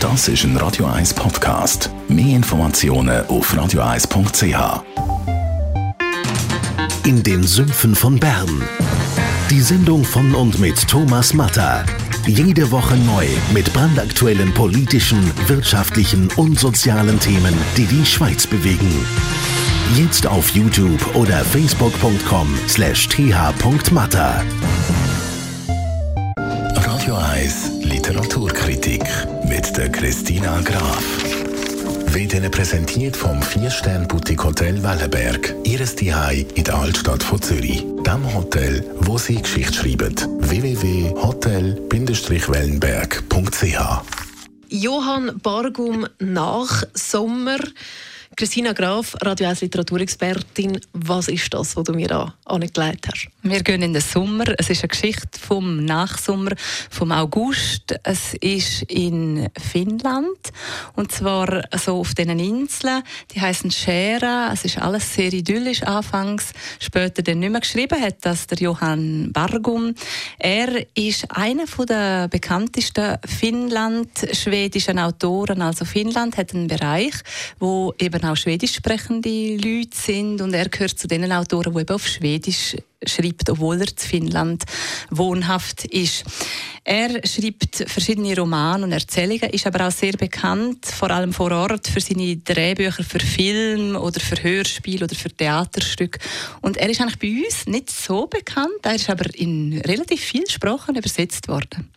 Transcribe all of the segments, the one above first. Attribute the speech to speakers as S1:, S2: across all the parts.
S1: Das ist ein Radio 1 Podcast. Mehr Informationen auf radio1.ch. In den Sümpfen von Bern. Die Sendung von und mit Thomas Matter. Jede Woche neu mit brandaktuellen politischen, wirtschaftlichen und sozialen Themen, die die Schweiz bewegen. Jetzt auf YouTube oder facebook.com slash th.matter. Radio 1 Literaturkritik mit der Christina Graf. Wird Ihnen präsentiert vom 4-Stern-Boutique Hotel Wellenberg. Ihres Zuhause in der Altstadt von Zürich. Dem Hotel, wo Sie Geschichte schreiben. www.hotel-wellenberg.ch
S2: Johann Bargum nach Sommer. Christina Graf, Radio 1 Literaturexpertin, was ist das, was du mir da angelegt hast?
S3: Wir gehen in den Sommer. Es ist eine Geschichte vom Nachsommer, vom August. Es ist in Finnland und zwar so auf diesen Inseln. Die heißen Schera. Es ist alles sehr idyllisch anfangs. Später dann nicht mehr geschrieben hat das der Johann Bargum. Er ist einer der bekanntesten Finnland-schwedischen Autoren. Also Finnland hat einen Bereich, wo eben auch schwedisch sprechende Leute sind und er gehört zu den Autoren, die eben auf Schwedisch schreibt, obwohl er in Finnland wohnhaft ist. Er schreibt verschiedene Romane und Erzählungen, ist aber auch sehr bekannt, vor allem vor Ort, für seine Drehbücher für Film oder für Hörspiel oder für Theaterstücke. Und er ist eigentlich bei uns nicht so bekannt, er ist aber in relativ vielen Sprachen übersetzt worden.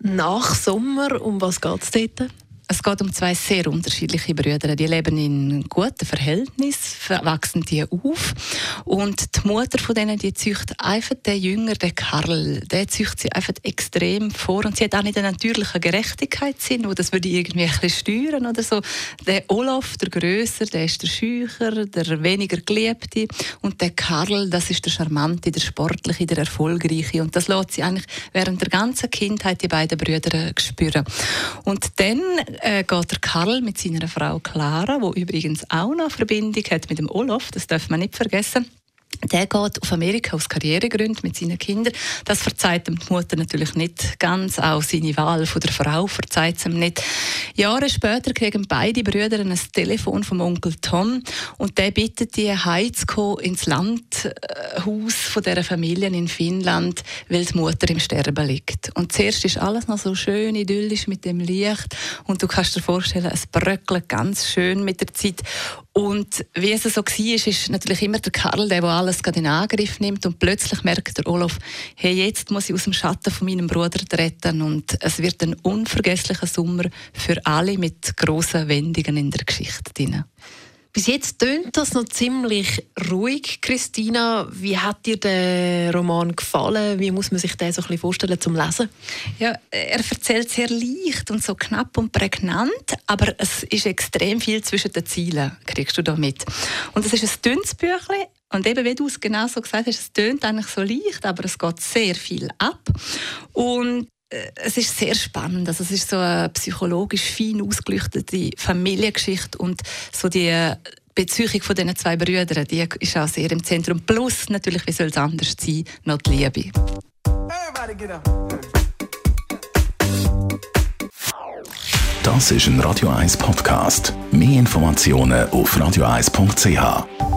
S2: Nach Sommer, um was geht es dort?
S3: Es geht um zwei sehr unterschiedliche Brüder. Die leben in guten Verhältnissen, wachsen die auf. Und die Mutter von denen, die züchtet einfach den Jünger, den Karl, der züchtet sie einfach extrem vor. Und sie hat auch nicht einen natürlichen Gerechtigkeitssinn, wo das würde irgendwie ein bisschen steuern oder so. Der Olaf, der Größer, der ist der Schücher, der weniger Geliebte. Und der Karl, das ist der Charmante, der Sportliche, der Erfolgreiche. Und das lässt sie eigentlich während der ganzen Kindheit die beiden Brüder spüren. Und dann äh, geht der Karl mit seiner Frau Clara, wo übrigens auch noch Verbindung hat mit dem Olaf, das darf man nicht vergessen. Der geht auf Amerika aus Karrieregründen mit seinen Kindern. Das verzeiht ihm die Mutter natürlich nicht ganz. Auch seine Wahl von der Frau verzeiht es ihm nicht. Jahre später kriegen beide Brüder ein Telefon vom Onkel Tom und der bittet die heimzukommen ins Landhaus von dieser Familie in Finnland, weil die Mutter im Sterben liegt. Und zuerst ist alles noch so schön idyllisch mit dem Licht und du kannst dir vorstellen, es bröckelt ganz schön mit der Zeit. Und wie es so war, ist natürlich immer der Karl, der, der alles in Angriff nimmt und plötzlich merkt der Olaf, hey, jetzt muss ich aus dem Schatten von meinem Bruder treten und es wird ein unvergesslicher Sommer für alle mit grossen Wendungen in der Geschichte drin.
S2: Bis jetzt tönt das noch ziemlich ruhig, Christina. Wie hat dir der Roman gefallen? Wie muss man sich den so ein bisschen vorstellen zum Lesen?
S3: Ja, er erzählt sehr leicht und so knapp und prägnant, aber es ist extrem viel zwischen den Zielen, kriegst du da mit. Und es ist ein dünnes Büchlein, und eben, wie du es genau so gesagt hast, es tönt eigentlich so leicht, aber es geht sehr viel ab. Und es ist sehr spannend. Also es ist so eine psychologisch fein ausgeleuchtete Familiengeschichte und so die Beziehung von diesen zwei Brüdern, die ist auch sehr im Zentrum. Plus natürlich, wie soll es anders sein, noch die Liebe.
S1: Das ist ein Radio 1 Podcast. Mehr Informationen auf radio1.ch.